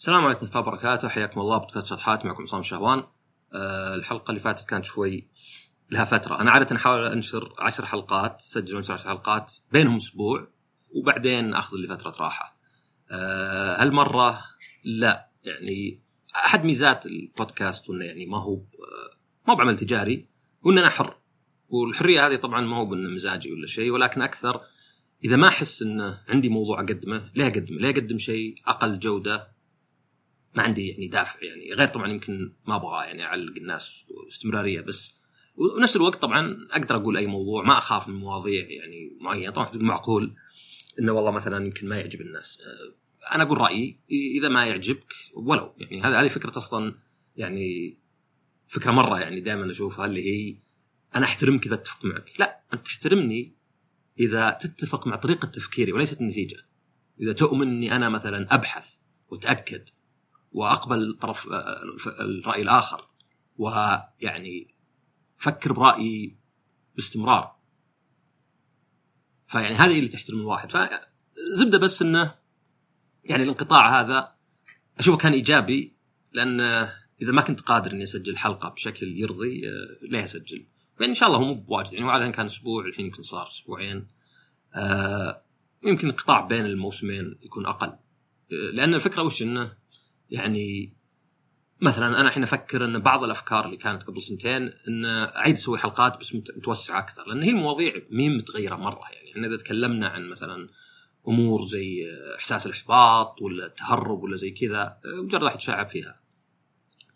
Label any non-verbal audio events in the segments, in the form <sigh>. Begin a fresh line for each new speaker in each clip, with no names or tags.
السلام عليكم ورحمة الله وبركاته. حياكم الله بودكاست شطحات معكم عصام شهوان. أه الحلقة اللي فاتت كانت شوي لها فترة. أنا عادة أحاول أنشر عشر حلقات سجل وانشر عشر حلقات بينهم أسبوع وبعدين أخذ لي فترة راحة. أه هالمرة لا يعني أحد ميزات البودكاست وأنه يعني ما هو ب- ما هو بعمل تجاري وأن أنا حر. والحرية هذه طبعا ما هو بأنه مزاجي ولا شيء ولكن أكثر إذا ما أحس أنه عندي موضوع أقدمه ليه أقدمه؟ ليه أقدم شيء أقل جودة؟ ما عندي يعني دافع يعني غير طبعا يمكن ما أبغى يعني أعلق الناس واستمرارية بس. ونفس الوقت طبعا أقدر أقول أي موضوع ما أخاف من مواضيع يعني معينة. طبعا حدود معقول إنه والله مثلا يمكن ما يعجب الناس. أه، أنا أقول رأيي إذا ما يعجبك ولو. يعني هذه هذه فكرة أصلا يعني فكرة مرة يعني دائما أشوفها اللي هي أنا أحترمك إذا أتفق معك. لا أنت تحترمني إذا تتفق مع طريقة تفكيري وليست النتيجة. إذا تؤمن إني أنا مثلا أبحث وأتأكد وأقبل طرف الرأي الآخر. ويعني فكر برايي باستمرار. فيعني هذه اللي تحترم الواحد. فزبده بس إنه يعني الانقطاع هذا أشوفه كان إيجابي لأن إذا ما كنت قادر إني أسجل حلقة بشكل يرضي آه، ليه اسجل؟ يعني إن شاء الله هو مو بواجد. يعني هو عاده كان أسبوع الحين يمكن صار أسبوعين. آه، يمكن الانقطاع بين الموسمين يكون أقل. آه، لأن الفكرة وش إنه يعني مثلا أنا الحين أفكر إن بعض الأفكار اللي كانت قبل سنتين إن أعيد أسوي حلقات بس مت- متوسعة أكثر لأن هي المواضيع مين متغيرة مرة يعني. إحنا إذا تكلمنا عن مثلا أمور زي إحساس الإحباط ولا التهرب ولا زي كذا مجرد راح يتشعب فيها.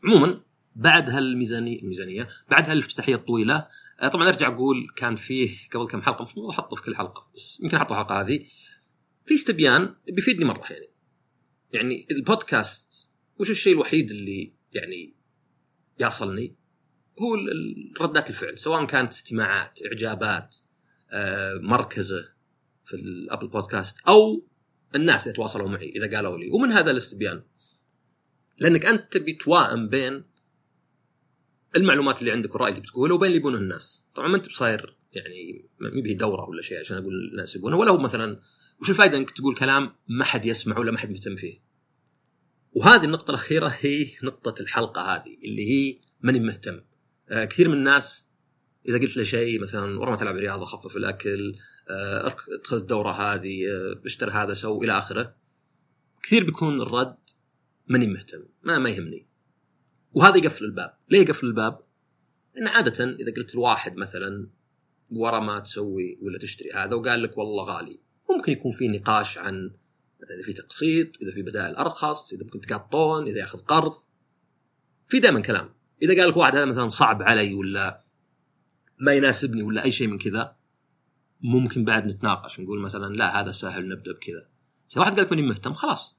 عموما بعد هالميزانيه الميزانيه بعد هالافتتاحية الطويلة طبعا أرجع أقول كان فيه قبل كم حلقة المفروض أحطه في كل حلقة بس يمكن أحطه الحلقة هذه. في استبيان بيفيدني مرة يعني. يعني البودكاست وش الشيء الوحيد اللي يعني يصلني؟ هو ردات الفعل سواء كانت استماعات إعجابات آه، مركزة في الابل بودكاست أو الناس اللي تواصلوا معي إذا قالوا لي ومن هذا الاستبيان. لأنك أنت تبي توائم بين المعلومات اللي عندك والرأي اللي بتقوله وبين اللي يبونه الناس. طبعا ما أنت بصاير يعني ما به دورة ولا شيء عشان أقول الناس يبونه. ولا هو مثلا وش الفائده إنك تقول كلام ما حد يسمع ولا ما حد مهتم فيه؟ وهذه النقطة الأخيرة هي نقطة الحلقة هذه اللي هي ماني مهتم. آه كثير من الناس إذا قلت له شيء مثلا ورا ما تلعب رياضة خفف الأكل آه ادخل الدورة هذه آه اشتر هذا سو إلى آخره. كثير بيكون الرد ماني مهتم ما ما يهمني. وهذا يقفل الباب. ليه يقفل الباب؟ لأن عادة إذا قلت الواحد مثلا ورا ما تسوي ولا تشتري هذا وقال لك والله غالي. ممكن يكون في نقاش عن مثلا إذا في تقسيط إذا في بدائل ارخص إذا ممكن تقاطون إذا ياخذ قرض. في دائما كلام. إذا قال لك واحد هذا مثلا صعب علي ولا ما يناسبني ولا أي شيء من كذا ممكن بعد نتناقش نقول مثلا لا هذا سهل نبدأ بكذا. إذا واحد قال لك ماني مهتم خلاص.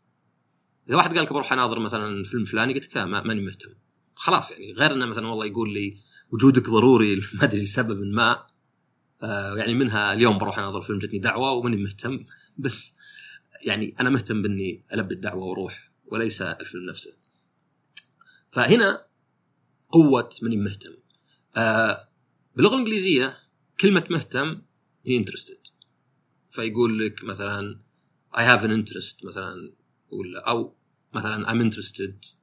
إذا واحد قال لك بروح أناظر مثلا فيلم فلاني قلت لك لا ما- ماني مهتم. خلاص يعني غير إنه مثلا والله يقول لي وجودك ضروري <laughs> ما أدري لسبب ما. آه يعني منها اليوم بروح أناظر فيلم جتني دعوة وماني مهتم. بس يعني أنا مهتم بإني ألبي الدعوة وأروح وليس الفيلم نفسه. فهنا قوة ماني مهتم. آه باللغة الإنجليزية كلمة مهتم هي interested. فيقول لك مثلا I have an interest مثلا ولا أو مثلا I'm interested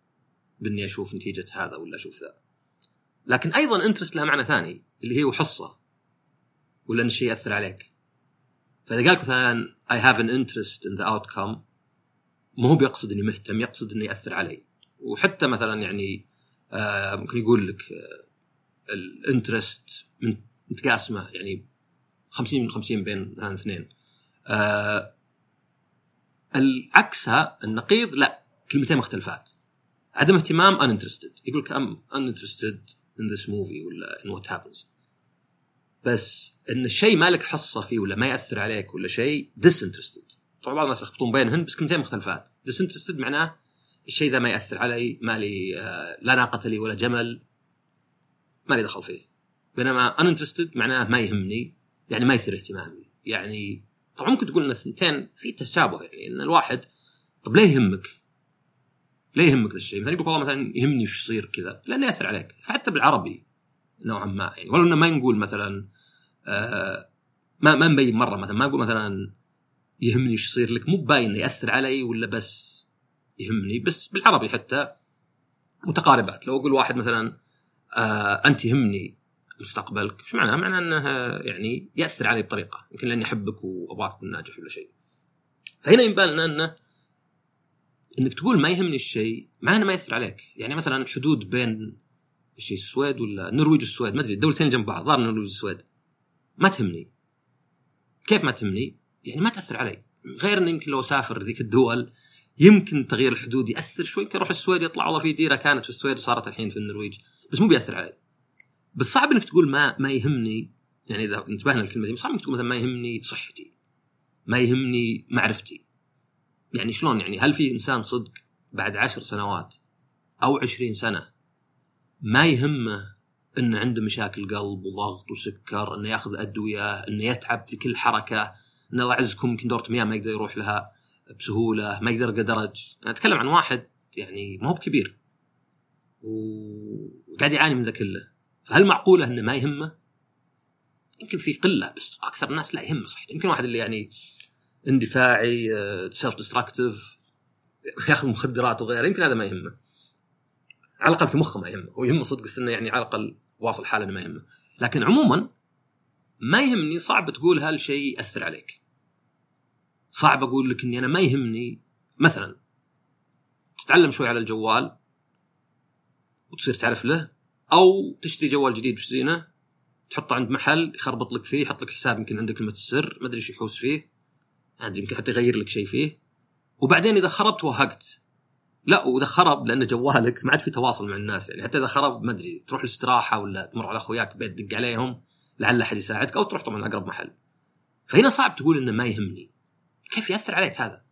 بإني أشوف نتيجة هذا ولا أشوف ذا. لكن أيضا interest لها معنى ثاني اللي هي حصه ولا إن الشيء يأثر عليك. فإذا قال لك مثلا I have an interest in the outcome ما هو بيقصد إني مهتم يقصد إنه يأثر علي. وحتى مثلا يعني آه ممكن يقول لك آه الانترست متقاسمة يعني 50 من 50 بين مثلا اثنين آه العكسها النقيض لا كلمتين مختلفات. عدم اهتمام uninterested. يقول لك I'm uninterested in this movie ولا in what happens. بس إن الشيء ما لك حصة فيه ولا ما يأثر عليك ولا شيء disinterested. طبعا بعض الناس يخلطون بينهن بس كلمتين مختلفات. disinterested معناه الشيء ذا ما يأثر علي ما لي آه، لا ناقة لي ولا جمل ما لي دخل فيه. بينما uninterested معناه ما يهمني يعني ما يثير اهتمامي. يعني طبعا ممكن تقول إن الثنتين في تشابه يعني إن الواحد طب ليه يهمك؟ ليه يهمك ذا الشيء؟ مثلا يقول والله مثلا يهمني وش يصير كذا لأنه يأثر عليك. فحتى بالعربي نوعا ما يعني ولو إنه ما نقول مثلا آه ما ما نبين مرة مثلا ما نقول مثلا يهمني وش يصير لك مو باين يأثر علي ولا بس يهمني بس بالعربي حتى متقاربات لو أقول واحد مثلا آه أنت يهمني مستقبلك إيش معناه؟ معناه إنه يعني يأثر علي بطريقة يمكن لأني أحبك وأبغاك تكون ناجح ولا شيء. فهنا ينبان لنا إنه إنك تقول ما يهمني الشيء معناه إنه ما يأثر عليك، يعني مثلا الحدود بين الشيء السويد ولا النرويج والسويد ما أدري الدولتين جنب بعض ظهر النرويج والسويد ما تهمني. كيف ما تهمني؟ يعني ما تأثر علي، غير إنه يمكن لو أسافر ذيك الدول يمكن تغيير الحدود يأثر شوي. يمكن أروح السويد يطلع والله في ديرة كانت في السويد وصارت الحين في النرويج. بس مو بيأثر علي. بس صعب إنك تقول ما ما يهمني. يعني إذا انتبهنا للكلمة دي صعب إنك تقول مثلا ما يهمني صحتي ما يهمني معرفتي. يعني شلون؟ يعني هل في إنسان صدق بعد عشر سنوات أو عشرين سنة ما يهمه انه عنده مشاكل قلب وضغط وسكر إنه ياخذ أدوية إنه يتعب في كل حركة إنه الله يعزكم يمكن دورة مياه ما يقدر يروح لها بسهولة ما يقدر يرقى درج أنا أتكلم عن واحد يعني ما هو بكبير وقاعد يعاني من ذا كله. فهل معقولة إنه ما يهمه؟ يمكن في قلة بس أكثر الناس لا يهمه صحيح. يمكن واحد اللي يعني اندفاعي self-destructive ياخذ مخدرات وغيره يمكن هذا ما يهمه. على الأقل في مخه ما يهمه. هو يهمه صدق بس إنه يعني على الأقل واصل حاله إنه ما يهمه. لكن عموما ما يهمني صعب تقول هالشيء يأثر عليك. صعب أقول لك إني أنا ما يهمني. مثلا تتعلم شوي على الجوال وتصير تعرف له أو تشتري جوال جديد تشترينه تحطه عند محل يخربط لك فيه يحط لك حساب يمكن عندك كلمه السر ما أدري إيش يحوس فيه. عندي يمكن حتى يغير لك شيء فيه. وبعدين إذا خرب توهقت لا وإذا خرب لأن جوالك ما عاد في تواصل مع الناس يعني. حتى إذا خرب ما أدري تروح الاستراحة ولا تمر على أخوياك بيت تدق عليهم لعل أحد يساعدك أو تروح طبعا أقرب محل. فهنا صعب تقول إنه ما يهمني. كيف يأثر عليك هذا؟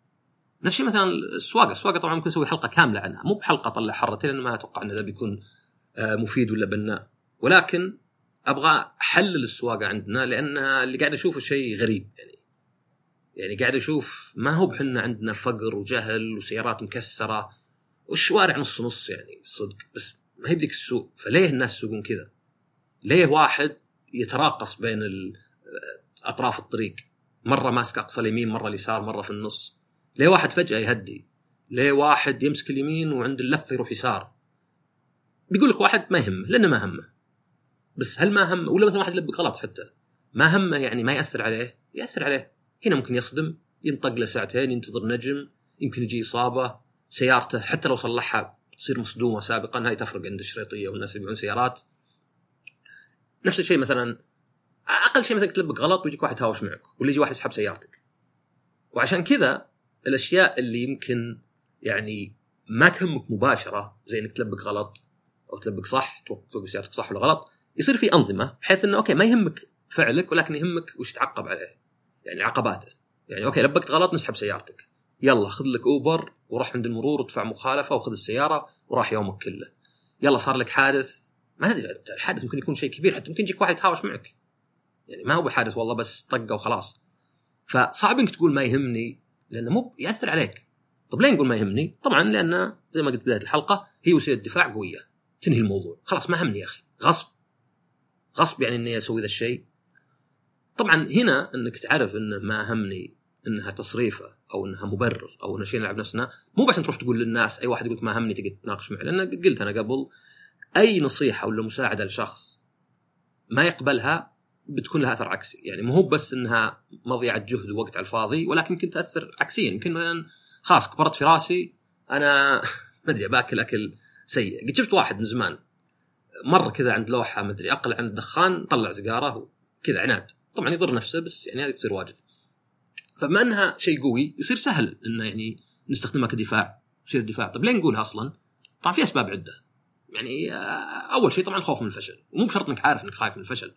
نفس الشيء مثلا السواقة، السواقة طبعا ممكن نسوي حلقة كاملة عنها، مو بحلقة طلع حرتين لأنه ما أتوقع إن ذا بيكون آه، مفيد ولا بناء. ولكن أبغى أحلل السواقة عندنا لأن اللي قاعد أشوفه شيء غريب يعني. يعني قاعد أشوف ما هو بحنا عندنا فقر وجهل وسيارات مكسرة. والشوارع نص نص يعني صدق. بس ما هي بذيك السوق. فليه الناس يسوقون كذا؟ ليه واحد يتراقص بين أطراف الطريق؟ مرة ماسك أقصى اليمين مرة اليسار مرة في النص. ليه واحد فجأة يهدي؟ ليه واحد يمسك اليمين وعند اللفه يروح يسار؟ بيقول لك واحد ما يهمه لأنه ما همه. بس هل ما هم ولا مثلا واحد يلبك غلط حتى. ما همه يعني ما يأثر عليه؟ يأثر عليه. هنا ممكن يصدم ينطق له ساعتين ينتظر نجم يمكن يجي إصابة. سيارته حتى لو صلحها تصير مصدومة سابقا هاي تفرق عند الشريطية والناس يبيعون سيارات. نفس الشيء مثلا أقل شيء مثلا تلبك غلط ويجيك واحد هاوش معك ولا يجي واحد يسحب سيارتك. وعشان كذا الأشياء اللي يمكن يعني ما تهمك مباشرة زي إنك تلبق غلط أو تلبق صح توقف سيارتك صح ولا غلط يصير في أنظمة بحيث إنه okay ما يهمك فعلك ولكن يهمك وش تعقب عليه يعني عقباته. يعني okay لبقت غلط نسحب سيارتك. يلا خذ لك Uber وروح عند المرور وادفع مخالفة وخذ السيارة وراح يومك كله. يلا صار لك حادث. ما أدري الحادث ممكن يكون شيء كبير حتى ممكن يجيك واحد يتهاوش معك. يعني ما هو بحادث والله بس طقه وخلاص. فصعب إنك تقول ما يهمني لأنه مو يأثر عليك. طب ليه نقول ما يهمني؟ طبعا لأن زي ما قلت بداية الحلقة هي وسيلة دفاع قوية. تنهي الموضوع. خلاص ما همني يا أخي. غصب. غصب يعني إني أسوي ذا الشيء. طبعا هنا إنك تعرف إنه ما همني إنها تصريفة. أو إنها مبرر أو إنها شيء نلعب نفسنا مو عشان تروح تقول للناس أي واحد يقول ما همني تقعد تناقش معي لأن قلت أنا قبل أي نصيحة ولا مساعدة لشخص ما يقبلها بتكون لها أثر عكسي. يعني مو بس إنها مضيعه جهد ووقت على الفاضي ولكن يمكن تأثر عكسيا يمكن مثلا خلاص كبرت في راسي أنا <laughs> ما أدري باكل أكل سيء. قد شفت واحد من زمان مر كذا عند لوحة ما أدري أقل عن الدخان طلع سيجارة كذا عناد. طبعا يضر نفسه بس يعني هذه تصير واجد. فبما انها شيء قوي يصير سهل انه يعني نستخدمها كدفاع يصير دفاع. طيب ليه نقول أصلا؟ طبعا في أسباب عدة. يعني آه، أول شيء طبعا الخوف من الفشل. مو بشرط إنك عارف إنك خايف من الفشل.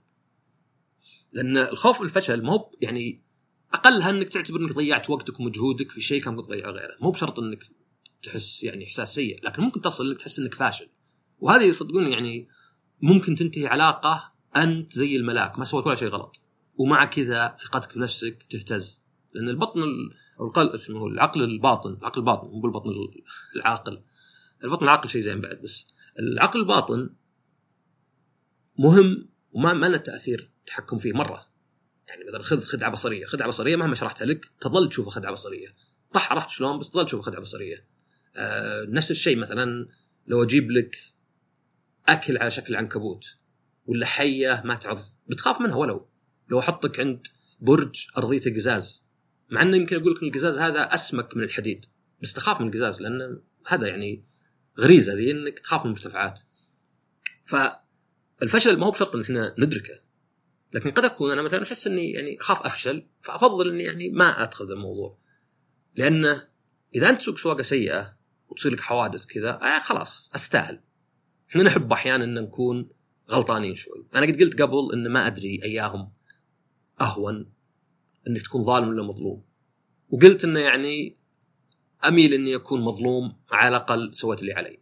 لأن الخوف من الفشل ما هو يعني أقلها إنك تعتبر إنك ضيعت وقتك ومجهودك في شيء كان ممكن تضيعه غيره. مو بشرط إنك تحس يعني إحساس سيء لكن ممكن تصل إنك تحس إنك فاشل. وهذه صدقوني يعني ممكن تنتهي علاقة أنت زي الملاك ما سويت ولا شيء غلط. ومع كذا ثقتك بنفسك تهتز. لأن البطن أو القلب اسمه هو العقل الباطن العقل الباطن مو بالبطن العاقل. البطن العاقل شيء زين بعد بس. العقل الباطن مهم وما ما له تأثير تحكم فيه مرة. يعني مثلا خذ خدعه بصريه خدعه بصريه مهما شرحتها لك تظل تشوفها خدعه بصريه طح عرفت شلون؟ بس تظل تشوفها خدعه بصريه آه نفس الشيء مثلا لو أجيب لك أكل على شكل عنكبوت ولا حية ما تعض بتخاف منها ولو. لو أحطك عند برج ارضيته قزاز مع إنه يمكن أقول لك القزاز هذا أسمك من الحديد بس تخاف من القزاز لأن هذا يعني غريزة ذي إنك تخاف من المرتفعات. فالفشل ما هو بشرط إن إحنا ندركه لكن قد أكون أنا مثلا أحس إني يعني اخاف أفشل فأفضل إني يعني ما أدخل الموضوع. لأنه إذا أنت تسوق سواقة سيئة وتصير لك حوادث كذا آه خلاص أستاهل. إحنا نحب أحيانا إن نكون غلطانين شوي. أنا قد قلت قبل إن ما أدري أياهم أهون. انك تكون ظالم ولا مظلوم. وقلت إنه يعني أميل إني أكون مظلوم على الأقل سويت اللي علي.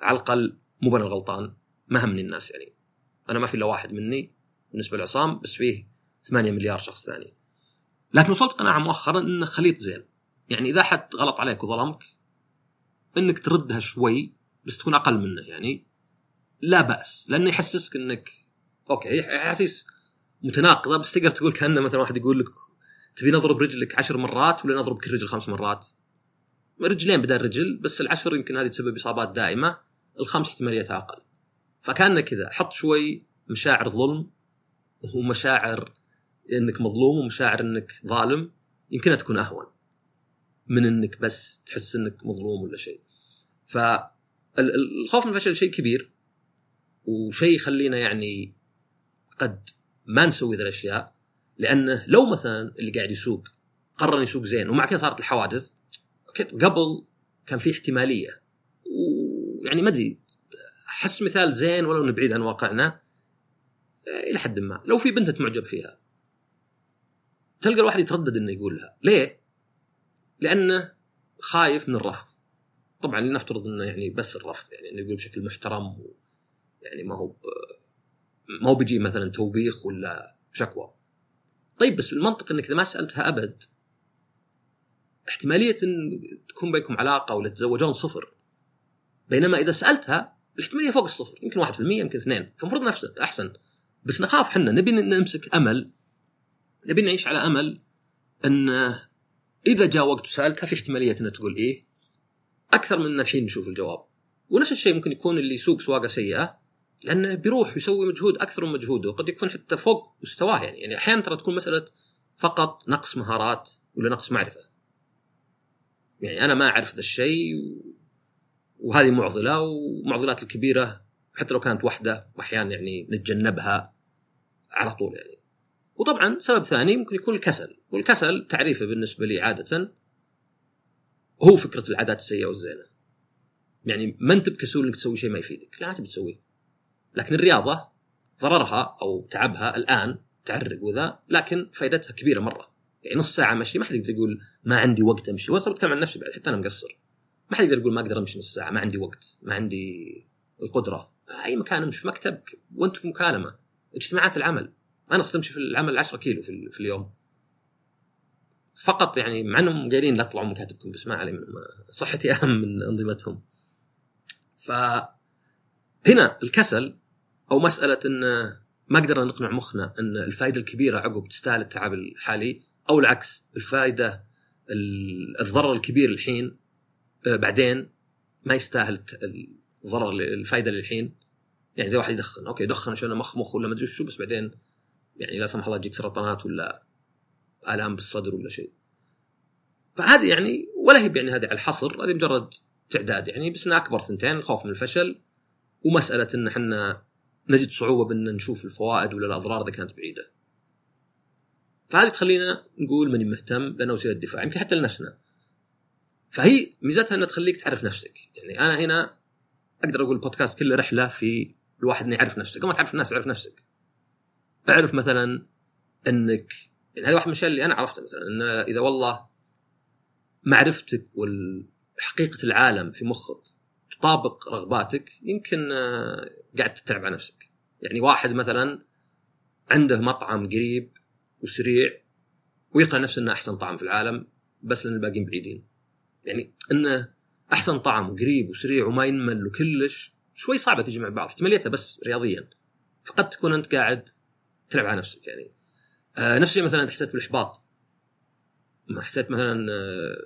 على الأقل مو أنا الغلطان ما همني الناس يعني. أنا ما في إلا واحد مني بالنسبة لعصام بس فيه 8 مليار شخص ثاني. لكن وصلت قناعة مؤخرا انه خليط زين. يعني إذا حد غلط عليك وظلمك إنك تردها شوي بس تكون أقل منه يعني. لا بأس لأنه يحسسك إنك أوكي احاسيس متناقضة بس تقدر تقول كأنه مثلا واحد يقول لك تبي نضرب رجلك عشر مرات ولا نضربك الرجل خمس مرات؟ رجلين بدل رجل بس العشر يمكن هذه تسبب إصابات دائمة الخمس احتماليتها أقل. فكان كذا حط شوي مشاعر ظلم ومشاعر إنك مظلوم ومشاعر إنك ظالم يمكنها تكون أهون من إنك بس تحس إنك مظلوم ولا شيء. فالخوف من الفشل شيء كبير وشيء يخلينا يعني قد ما نسوي ذي الأشياء لأنه لو مثلا اللي قاعد يسوق قرر يسوق زين ومع كذا صارت الحوادث قبل كان في احتمالية. ويعني ما أدري احس مثال زين ولو إنه بعيد عن واقعنا إلى حد ما. لو في بنت معجب فيها تلقى الواحد يتردد إنه يقولها ليه؟ لأنه خايف من الرفض. طبعا لنفترض إنه يعني بس الرفض يعني إنه يقول بشكل محترم يعني ما هو ما هو بيجي مثلا توبيخ ولا شكوى. طيب بس المنطق إنك إذا ما سألتها أبد احتمالية إن تكون بينكم علاقة ولا تتزوجون صفر. بينما إذا سألتها الاحتمالية فوق الصفر يمكن 1% يمكن 2 فالمفروض نفسه أحسن بس نخاف إحنا نبي نمسك أمل نبي نعيش على أمل إن إذا جاء وقت وسألتها في احتمالية إنها تقول إيه؟ أكثر من الحين نشوف الجواب. ونفس الشيء ممكن يكون اللي يسوق سواقة سيئة. لأنه بيروح يسوي مجهود أكثر من مجهوده. وقد يكون حتى فوق مستواه يعني. يعني أحيانا ترى تكون مسألة فقط نقص مهارات ولا نقص معرفة. يعني أنا ما أعرف ذا الشيء وهذه معضلة والمعضلات الكبيرة حتى لو كانت واحدة واحيانا يعني نتجنبها على طول يعني. وطبعا سبب ثاني ممكن يكون الكسل. والكسل تعريفه بالنسبة لي عادة هو فكرة العادات السيئة والزينة. يعني ما أنت بكسول إنك تسوي شيء ما يفيدك. لا تبي تسويه. لكن الرياضة ضررها أو تعبها الآن تعرق وذا لكن فائدتها كبيرة مرة. يعني نص ساعة مشي ما حد يقدر يقول ما عندي وقت أمشي. وأنا بتكلم عن نفسي بعد حتى أنا مقصر. ما حد يقدر يقول ما أقدر أمشي نص ساعة ما عندي وقت ما عندي القدرة. أي مكان أمشي في مكتبك وانت في مكالمة. اجتماعات العمل. أنا صرت امشي في العمل 10 كيلو في, في اليوم. فقط يعني مع إنهم قايلين لا تطلعوا مكاتبكم بس ما علي صحتي أهم من أنظمتهم. ف هنا الكسل أو مسألة إن ما قدرنا نقنع مخنا إن الفائدة الكبيرة عقب تستاهل التعب الحالي أو العكس الفائدة الضرر الكبير الحين آه، بعدين ما يستاهل الضرر الفائدة للحين. يعني زي واحد يدخن أوكي دخن عشان مخ مخ ولا ما أدري شو بس بعدين يعني لا سمح الله تجيك سرطانات ولا آلام بالصدر ولا شيء. فهذه يعني ولا هي يعني هذه على الحصر هذه مجرد تعداد يعني بس إنها أكبر ثنتين الخوف من الفشل ومسألة إن إحنا نجد صعوبة بأن نشوف الفوائد ولا الأضرار إذا كانت بعيدة. فهذه تخلينا نقول ماني مهتم لأنه وسيلة دفاع يمكن حتى لنفسنا. فهي ميزتها إنها تخليك تعرف نفسك، يعني أنا هنا أقدر أقول البودكاست كله رحلة في الواحد إنه يعرف نفسه، قبل ما تعرف الناس تعرف نفسك. اعرف مثلا إنك يعني هذه واحد من الأشياء اللي أنا عرفتها مثلا إن إذا والله معرفتك وحقيقه العالم في مخك تطابق رغباتك يمكن آه، قاعد تتعب على نفسك. يعني واحد مثلا عنده مطعم قريب وسريع ويقنع نفسه إنه أحسن طعم في العالم بس لأن الباقيين بعيدين. يعني إنه أحسن طعم وقريب وسريع وما ينمل وكلش شوي صعبة تجي مع بعض احتماليتها بس رياضيا. فقد تكون أنت قاعد تلعب على نفسك يعني. آه نفس الشيء مثلا حسيت بالإحباط. ما حسيت مثلا آه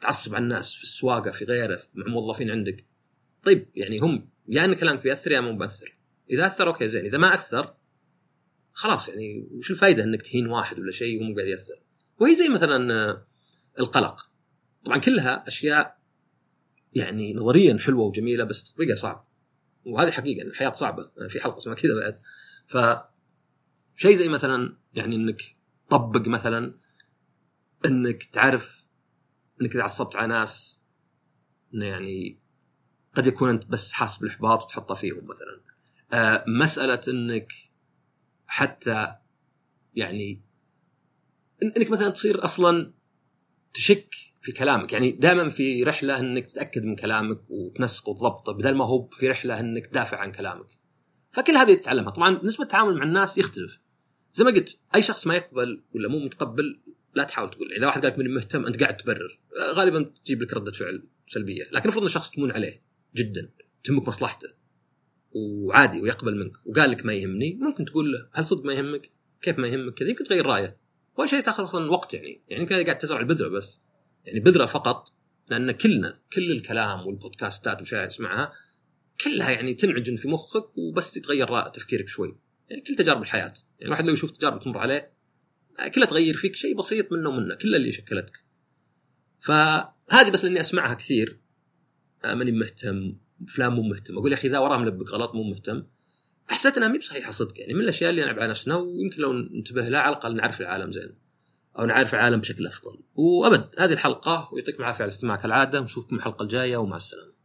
تعصب على الناس في السواقة في غيره مع موظفين عندك. طيب يعني هم يا إن كلامك بيأثر يا مو مؤثر إذا أثر أوكي زين. إذا ما أثر خلاص يعني وش الفائده إنك تهين واحد ولا شيء ومو قاعد يأثر؟ وهي زي مثلا آه، القلق. طبعا كلها أشياء يعني نظريا حلوة وجميلة بس تطبيقها صعب. وهذه حقيقة الحياة صعبة. في حلقة اسمها كذا بعد. ف شيء زي مثلا يعني إنك طبق مثلا إنك تعرف إنك إذا عصبت على ناس إنه يعني قد يكون أنت بس حاسس بالاحباط وتحطه فيهم مثلا. آه مسألة إنك حتى يعني إنك مثلا تصير أصلا تشك في كلامك. يعني دائما في رحلة إنك تتأكد من كلامك وتنسقه وتضبطه بدل ما هو في رحلة إنك تدافع عن كلامك. فكل هذه تتعلمها. طبعا نسبة التعامل مع الناس يختلف. زي ما قلت أي شخص ما يقبل ولا مو متقبل لا تحاول تقول. إذا واحد قال لك ماني مهتم أنت قاعد تبرر. غالبا تجيب لك ردة فعل سلبية. لكن المفروض إن الشخص تمون عليه. جدا. تهمك مصلحته. وعادي ويقبل منك. وقال لك ما يهمني. ممكن تقول له هل صدق ما يهمك؟ كيف ما يهمك؟ كذا. يمكن تغير رأيه. اول شيء تأخذ أصلا وقت يعني. يعني كذا قاعد تزرع البذرة بس. يعني بذرة فقط لأن كلنا كل الكلام والبودكاستات وشيء تسمعها كلها يعني تنعجن في مخك وبس تتغير تفكيرك شوي. يعني كل تجارب الحياة. يعني الواحد لو يشوف تجارب تمر عليه كلها تغير فيك شيء بسيط منه ومنه. كل اللي شكلتك. فهذه بس لأني أسمعها كثير. ماني مهتم. فلان مو مهتم. أقول يا أخي ذا وراه ملبق غلط مو مهتم. حسيت أنها مي بصحيحة صدق. يعني من الأشياء اللي نلعب على نفسنا ويمكن لو ننتبه لها على الأقل نعرف العالم زين. أو نعرف العالم بشكل أفضل. وأبد. هذه الحلقة ويعطيكم العافية على الاستماع كالعاده ونشوفكم الحلقة الجاية ومع السلامة.